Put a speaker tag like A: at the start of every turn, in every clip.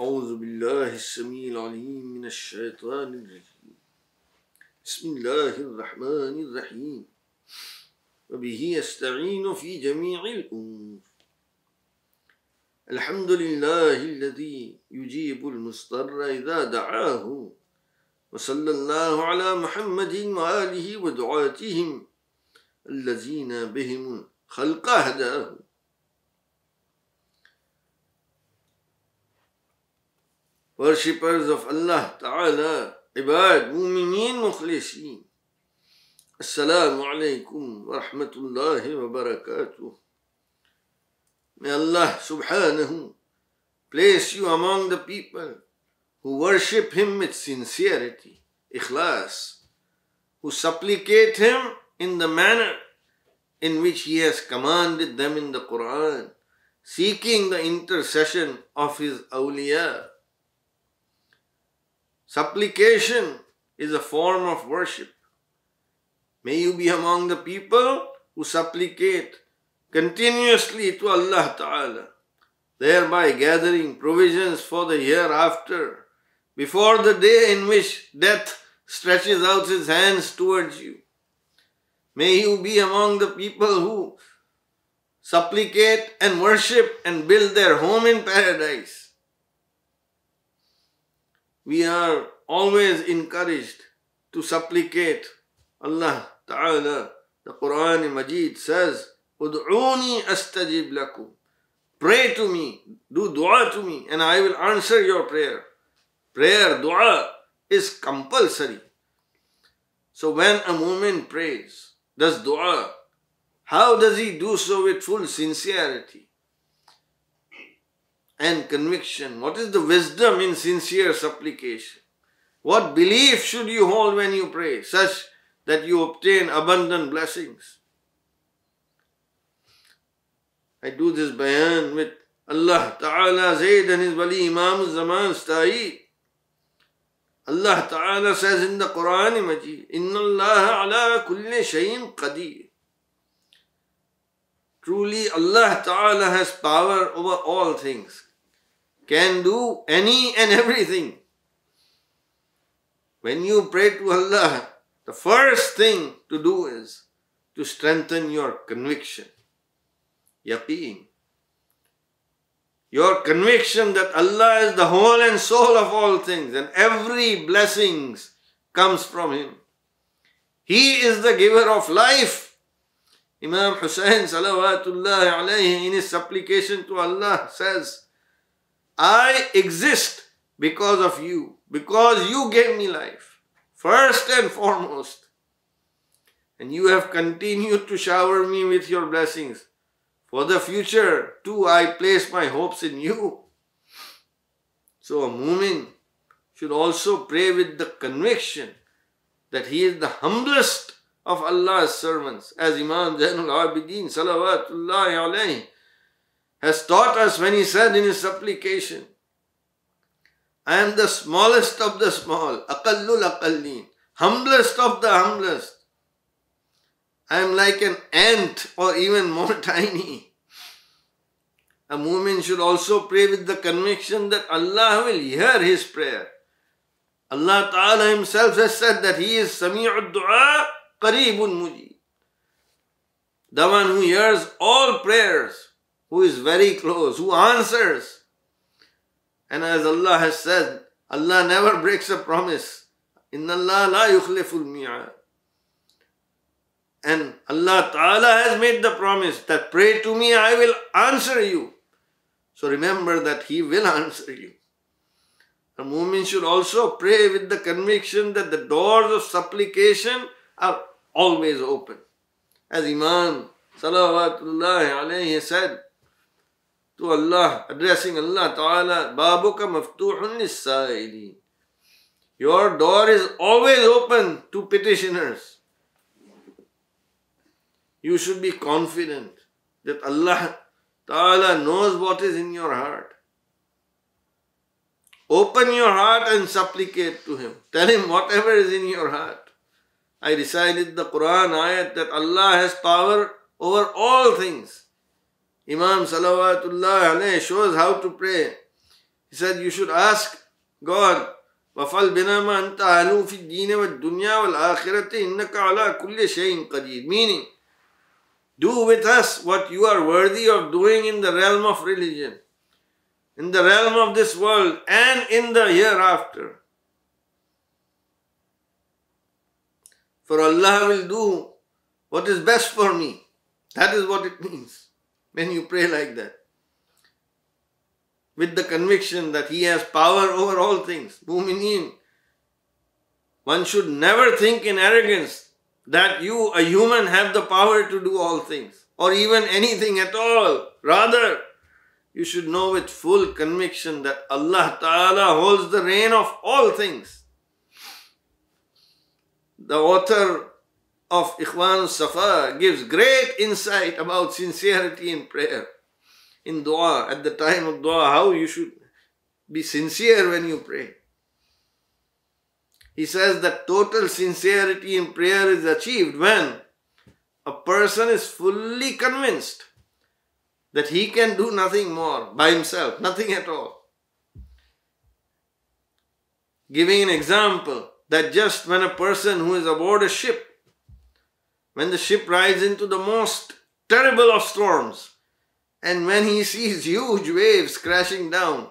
A: أعوذ بالله السميع العليم من الشيطان الرجيم. بسم الله الرحمن الرحيم. وبه يستعين في جميع الأمور. الحمد لله الذي يجيب المضطر إذا دعاه. وصلى الله على محمد وآله ودعاتهم الذين بهم خلق هداه worshippers of Allah Ta'ala, ibad, mu'mineen, mukhlisin. Assalamu alaikum wa rahmatullahi wa barakatuh. May Allah subhanahu place you among the people who worship Him with sincerity, ikhlas, who supplicate Him in the manner in which He has commanded them in the Quran, seeking the intercession of His awliya Supplication is a form of worship. May you be among the people who supplicate continuously to Allah Ta'ala, thereby gathering provisions for the hereafter, before the day in which death stretches out its hands towards you. May you be among the people who supplicate and worship and build their home in paradise we are always encouraged to supplicate Allah Ta'ala. The Quran Majid says, Ud'uni astajib lakum. Pray to me, do dua to me, and I will answer your prayer. Prayer, dua is compulsory. So when a mu'min prays, does dua, how does he do so with full sincerity? And conviction? What is the wisdom in sincere supplication? What belief should you hold when you pray, such that you obtain abundant blessings? I do this bayan with Allah Ta'ala Zayd and his Wali Imam Zaman Sta'i. Allah Ta'ala says in the Quran Majid, Inna Allah ala kulli shayin qadir. Truly Allah Ta'ala has power over all things can do any and everything. When you pray to Allah, the first thing to do is to strengthen your conviction, yaqeen. Your conviction that Allah is the whole and soul of all things and every blessings comes from Him. He is the giver of life. Imam Hussain salawatullahi alayhi in his supplication to Allah says, I exist because of you, because you gave me life, first and foremost. And you have continued to shower me with your blessings. For the future, too, I place my hopes in you. So a mu'min should also pray with the conviction that he is the humblest of Allah's servants, as Imam Zainul Abidin salawatullahi alayhi has taught us when he said in his supplication, I am the smallest of the small, akallul akallin, humblest of the humblest. I am like an ant or even more tiny. A mu'min should also pray with the conviction that Allah will hear his prayer. Allah Ta'ala himself has said that he is Sami'ud Du'a Qareebun Mujib. The one who hears all prayers who is very close, who answers. And as Allah has said, Allah never breaks a promise. Inna Allah la yukhliful. And Allah Ta'ala has made the promise that pray to me, I will answer you. So remember that He will answer you. A mu'min should also pray with the conviction that the doors of supplication are always open. As Imam Salawatullahi alayhi said, to Allah, addressing Allah Ta'ala, Babuka maftuhun nisa'ilin. Your door is always open to petitioners. You should be confident that Allah Ta'ala knows what is in your heart. Open your heart and supplicate to Him. Tell Him whatever is in your heart. I recited the Quran ayat that Allah has power over all things. Imam Salawatullah alayhi shows how to pray. He said, You should ask God, وَفَلْ بِنَا مَا أَنْتَ عَلُوا فِي الدِّينِ وَالدُّنْيَا وَالْآخِرَةِ إِنَّكَ عَلَى كُلِّ شَيْءٍ قَدِيرٍ Meaning, do with us what you are worthy of doing in the realm of religion, in the realm of this world, and in the hereafter. For Allah will do what is best for me. That is what it means when you pray like that. With the conviction that He has power over all things. Mu'mineen. One should never think in arrogance that you, a human, have the power to do all things or even anything at all. Rather, you should know with full conviction that Allah Ta'ala holds the reign of all things. The author of Ikhwan Safa gives great insight about sincerity in prayer, in dua, at the time of dua, how you should be sincere when you pray. He says that total sincerity in prayer is achieved when a person is fully convinced that he can do nothing more by himself, nothing at all. Giving an example that just when a person who is aboard a ship, when the ship rides into the most terrible of storms, and when he sees huge waves crashing down,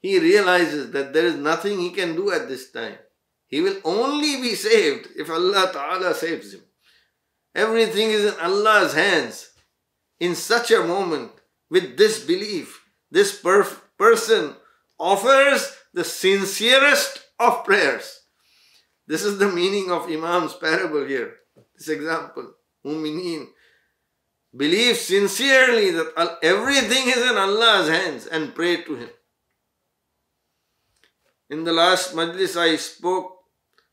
A: he realizes that there is nothing he can do at this time. He will only be saved if Allah Ta'ala saves him. Everything is in Allah's hands. In such a moment, with this belief, this per- person offers the sincerest of prayers. This is the meaning of Imam's parable here. This example. Mu'mineen. Believe sincerely that everything is in Allah's hands and pray to Him. In the last majlis, I spoke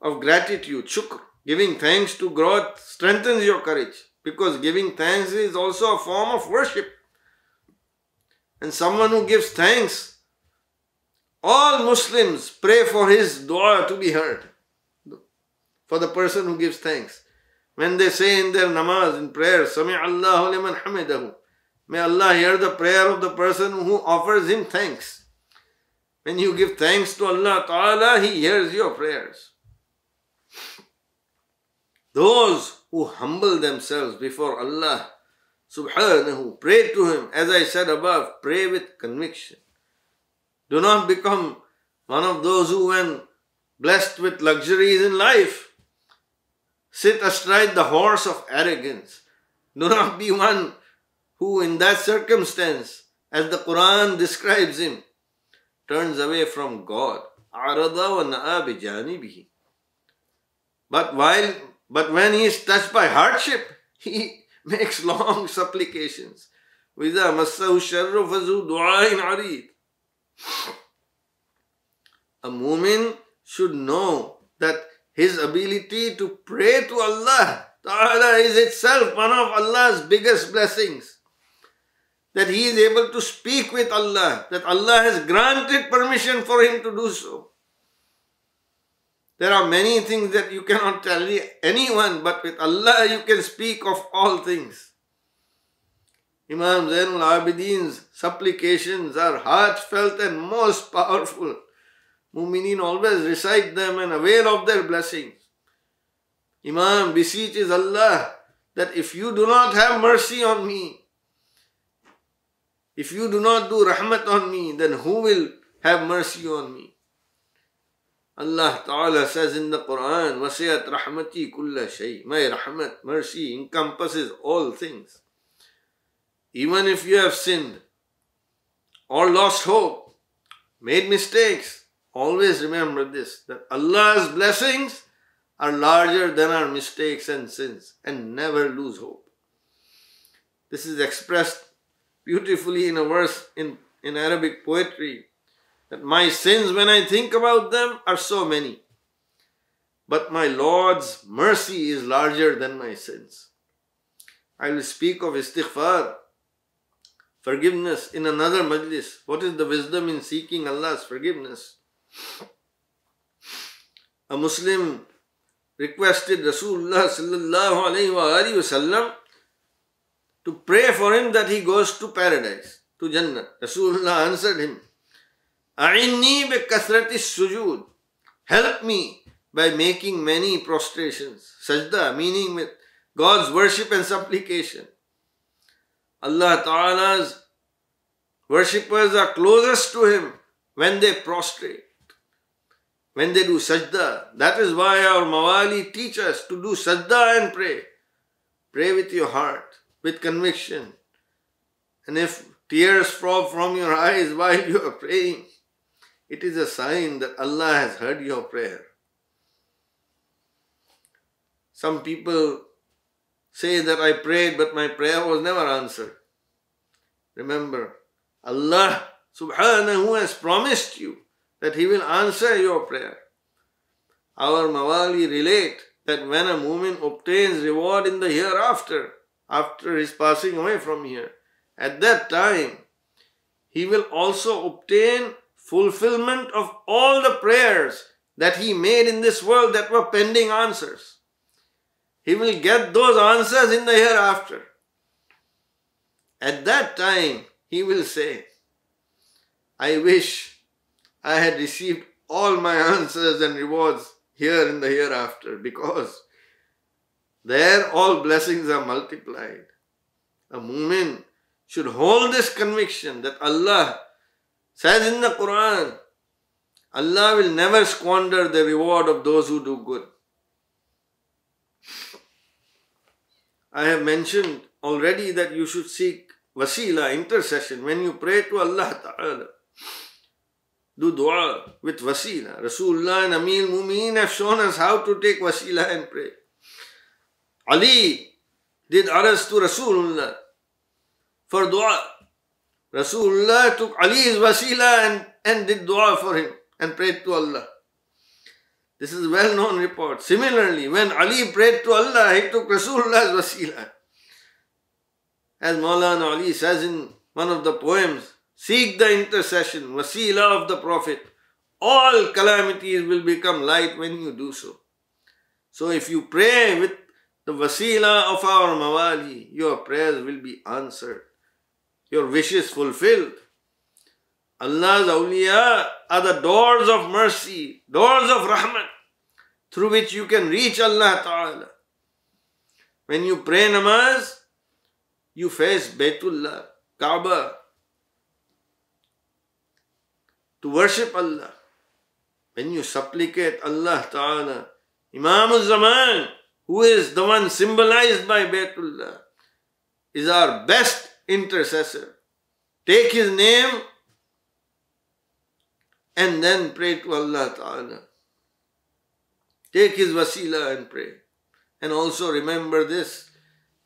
A: of gratitude, shukr. Giving thanks to God strengthens your courage because giving thanks is also a form of worship. And someone who gives thanks, all Muslims pray for his dua to be heard. For the person who gives thanks. When they say in their namaz, in prayer, Sami Allahu liman hamidahu. May Allah hear the prayer of the person who offers him thanks. When you give thanks to Allah Ta'ala, He hears your prayers. Those who humble themselves before Allah subhanahu, pray to Him, as I said above, pray with conviction. Do not become one of those who, when blessed with luxuries in life, Sit astride the horse of arrogance. Do not be one who in that circumstance, as the Quran describes him, turns away from God. But while but when he is touched by hardship, he makes long supplications. A mu'min should know that his ability to pray to Allah Ta'ala is itself one of Allah's biggest blessings. That he is able to speak with Allah, that Allah has granted permission for him to do so. There are many things that you cannot tell anyone, but with Allah you can speak of all things. Imam Zainul Abidin's supplications are heartfelt and most powerful. Mu'mineen always recite them and avail of their blessings. Imam beseeches Allah that if you do not have mercy on me, if you do not do rahmat on me, then who will have mercy on me? Allah Ta'ala says in the Quran, Wasiyat rahmati kulla shay. My rahmat, mercy encompasses all things. Even if you have sinned or lost hope, made mistakes, always remember this that Allah's blessings are larger than our mistakes and sins and never lose hope. This is expressed beautifully in a verse in, in Arabic poetry that my sins, when I think about them, are so many. But my Lord's mercy is larger than my sins. I will speak of istighfar, forgiveness, in another majlis. What is the wisdom in seeking Allah's forgiveness? A Muslim requested Rasulullah sallallahu alayhi wa sallam to pray for him that he goes to paradise, to Jannah. Rasulullah answered him, A'inni bi kathrati sujud. Help me by making many prostrations. Sajda, meaning with God's worship and supplication. Allah Ta'ala's worshippers are closest to Him when they prostrate when they do sajda. That is why our Mawali teach us to do sajda and pray. Pray with your heart, with conviction. And if tears fall from your eyes while you are praying, it is a sign that Allah has heard your prayer. Some people say that I prayed but my prayer was never answered. Remember, Allah subhanahu has promised you that He will answer your prayer. Our Mawali relate that when a mu'min obtains reward in the hereafter, after his passing away from here, at that time, he will also obtain fulfillment of all the prayers that he made in this world that were pending answers. He will get those answers in the hereafter. At that time, he will say, I wish I had received all my answers and rewards here in the hereafter because there all blessings are multiplied. A mu'min should hold this conviction that Allah says in the Quran, Allah will never squander the reward of those who do good. I have mentioned already that you should seek wasila, intercession, when you pray to Allah Ta'ala. Do dua with wasila. Rasulullah and Amir Mumin have shown us how to take wasila and pray. Ali did aras to Rasulullah for dua. Rasulullah took Ali's wasila and, and did dua for him and prayed to Allah. This is well known report. Similarly, when Ali prayed to Allah, he took Rasulullah's wasila. As Maulana Ali says in one of the poems, seek the intercession, wasila of the Prophet. All calamities will become light when you do so. So if you pray with the wasila of our mawali, your prayers will be answered. Your wishes fulfilled. Allah's awliya are the doors of mercy, doors of rahmat, through which you can reach Allah Ta'ala. When you pray namaz, you face Baytullah, Kaaba, to worship Allah. When you supplicate Allah Ta'ala, Imam al-Zaman, who is the one symbolized by Baytullah, is our best intercessor. Take his name and then pray to Allah Ta'ala. Take his wasila and pray. And also remember this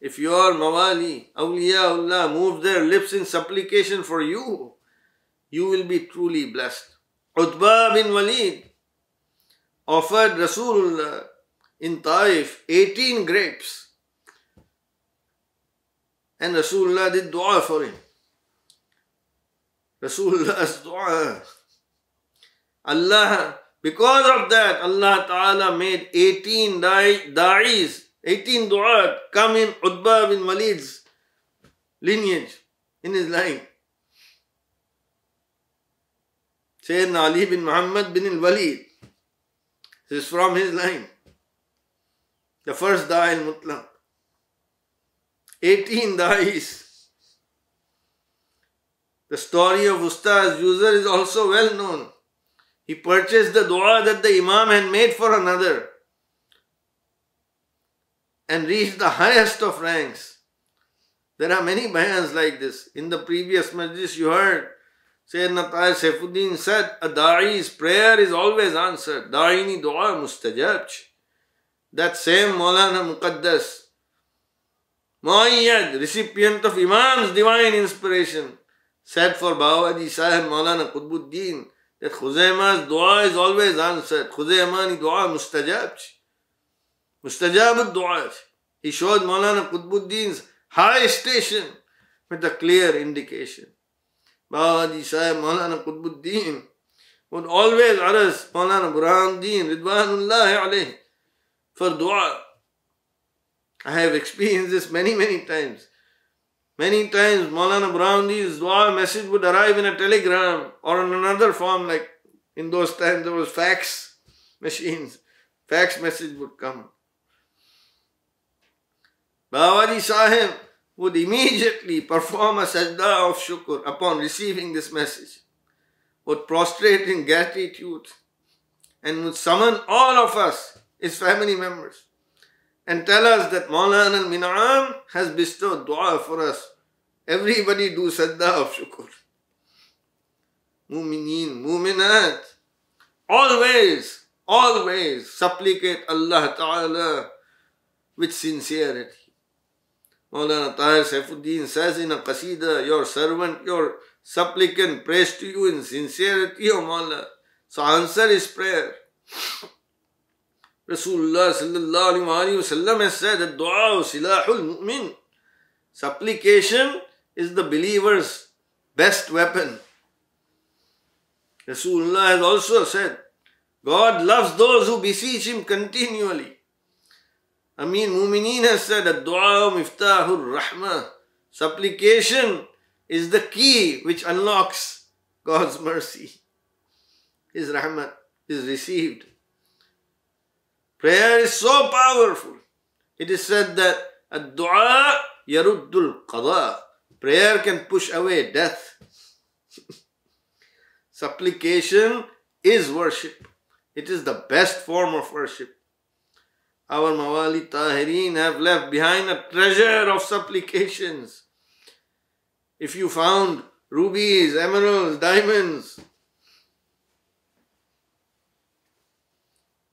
A: if your mawali, awliyaullah, move their lips in supplication for you, you will be truly blessed. Utbah bin Walid offered Rasulullah in Taif 18 grapes. And Rasulullah did dua for him. Rasulullah's dua. Allah, because of that, Allah Ta'ala made 18 da'is 18 du'at come in Utbah bin Walid's lineage, in his line. Sayyidina Ali bin Muhammad bin al-Walid. This is from his line. The first Da'il Mutlaq. 18 Da'is. The story of Ustaz User is also well known. He purchased the dua that the Imam had made for another and reached the highest of ranks. There are many bayans like this. In the previous majlis you heard Sayyidina Tahir Saifuddin said, a da'i's prayer is always answered. Da'ini dua mustajab. That same Maulana Muqaddas, Muayyad, recipient of Imam's divine inspiration, said for Babaji Sahib Maulana Qutbuddin that Khuzaima's dua is always answered. Khuzaimani dua mustajab. Mustajab dua. He showed Maulana Qutbuddin's high station with a clear indication. Babaji Sahib Maulana Qutbuddin would always ask Maulana Burhanuddin Ridwanullahi alayhi for dua. I have experienced this many, many times. Many times Maulana Burhanuddi's dua message would arrive in a telegram or in another form, like in those times there was fax machines. Fax message would come. Babaji Sahib would immediately perform a sajda of shukr upon receiving this message, would prostrate in gratitude, and would summon all of us, his family members, and tell us that Maulana al-Min'am has bestowed dua for us. Everybody do sajda of shukr. Mumineen, muminat, always, always supplicate Allah Ta'ala with sincerity. Maulana Tahir Saifuddin says in a qasida, Your servant, your supplicant prays to you in sincerity, O Maula. So answer his prayer. Rasulullah sallallahu alayhi wa sallam has said that dua silahul mu'min. Supplication is the believer's best weapon. Rasulullah has also said, God loves those who beseech Him continually. Ameen Mumineen has said, that Dua miftahur rahmah. Supplication is the key which unlocks God's mercy. His rahmat is received. Prayer is so powerful. It is said that dua yaruddul qada. Prayer can push away death. Supplication is worship. It is the best form of worship. Our Mawali Tahirin have left behind a treasure of supplications. If you found rubies, emeralds, diamonds,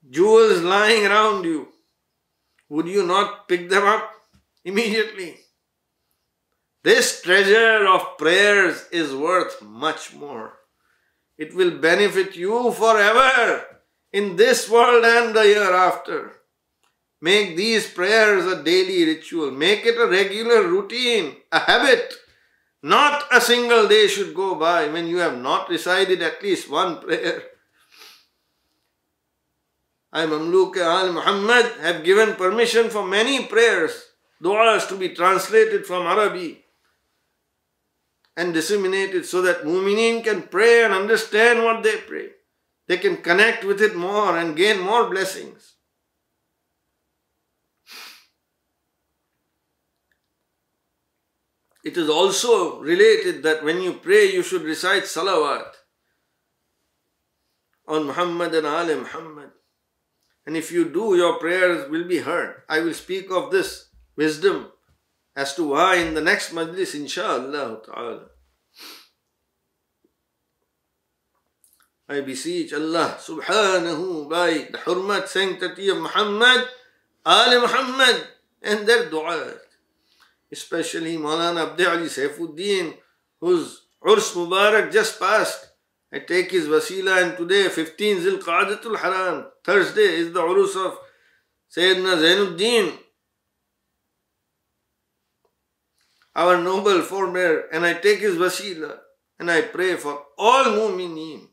A: jewels lying around you, would you not pick them up immediately? This treasure of prayers is worth much more. It will benefit you forever in this world and the hereafter. Make these prayers a daily ritual. Make it a regular routine, a habit. Not a single day should go by when you have not recited at least one prayer. I, Mamluk Al Muhammad, have given permission for many prayers, du'as to be translated from Arabic and disseminated so that mu'mineen can pray and understand what they pray. They can connect with it more and gain more blessings. It is also related that when you pray, you should recite salawat on Muhammad and Ali Muhammad. And if you do, your prayers will be heard. I will speak of this wisdom as to why in the next majlis, inshallah ta'ala. I beseech Allah subhanahu by the hurmat sanctity of Muhammad, Ali Muhammad, and their du'at especially Maulana Abdi Ali Saifuddin, whose Urs Mubarak just passed. I take his wasila and today 15 Zil Qadatul Haram, Thursday is the Urus of Sayyidina Zainuddin, our noble forebear, and I take his wasila and I pray for all mu'mineen,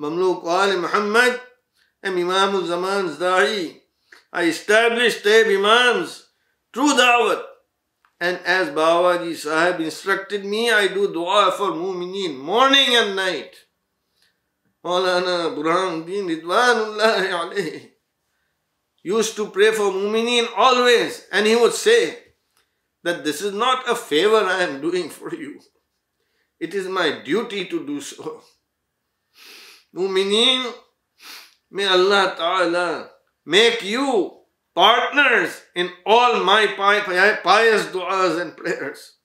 A: Mamluk Ali Muhammad and Imam al-Zaman's Da'i. I established Taib Imams, true da'wat, and as Babaji Sahib instructed me, I do dua for mu'mineen morning and night. Maulana Burhanuddin Ridwanullahi alayhi used to pray for mu'mineen always and he would say that this is not a favor I am doing for you. It is my duty to do so. Mu'mineen, may Allah Ta'ala make you partners in all my pious du'as and prayers.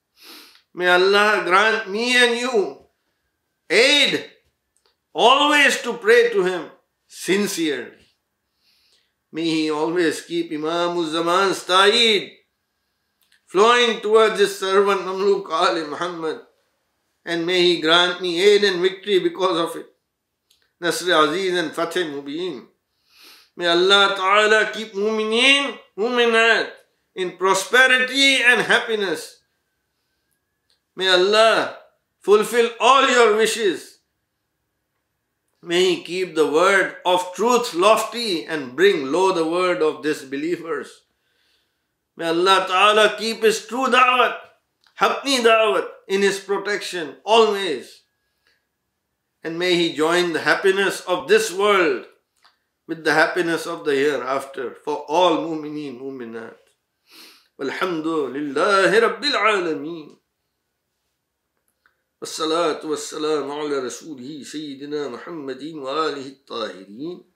A: May Allah grant me and you aid always to pray to Him sincerely. May He always keep Imam Zaman's ta'id flowing towards His servant Mamluk Ali Muhammad and may He grant me aid and victory because of it. Nasr Aziz and Fateh Mubin. May Allah Ta'ala keep mu'mineen, mu'minat in prosperity and happiness. May Allah fulfill all your wishes. May He keep the word of truth lofty and bring low the word of disbelievers. May Allah Ta'ala keep His true da'wat Hapni Dawat in his protection always. And may he join the happiness of this world with the happiness of the hereafter for all mu'mineen, mu'minat. والحمد لله رب العالمين والصلاة والسلام على رسوله سيدنا محمد وآله الطاهرين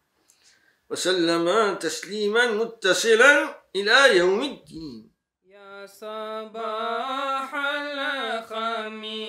A: وسلم تسليما متصلا إلى يوم الدين
B: يا صباح الخميس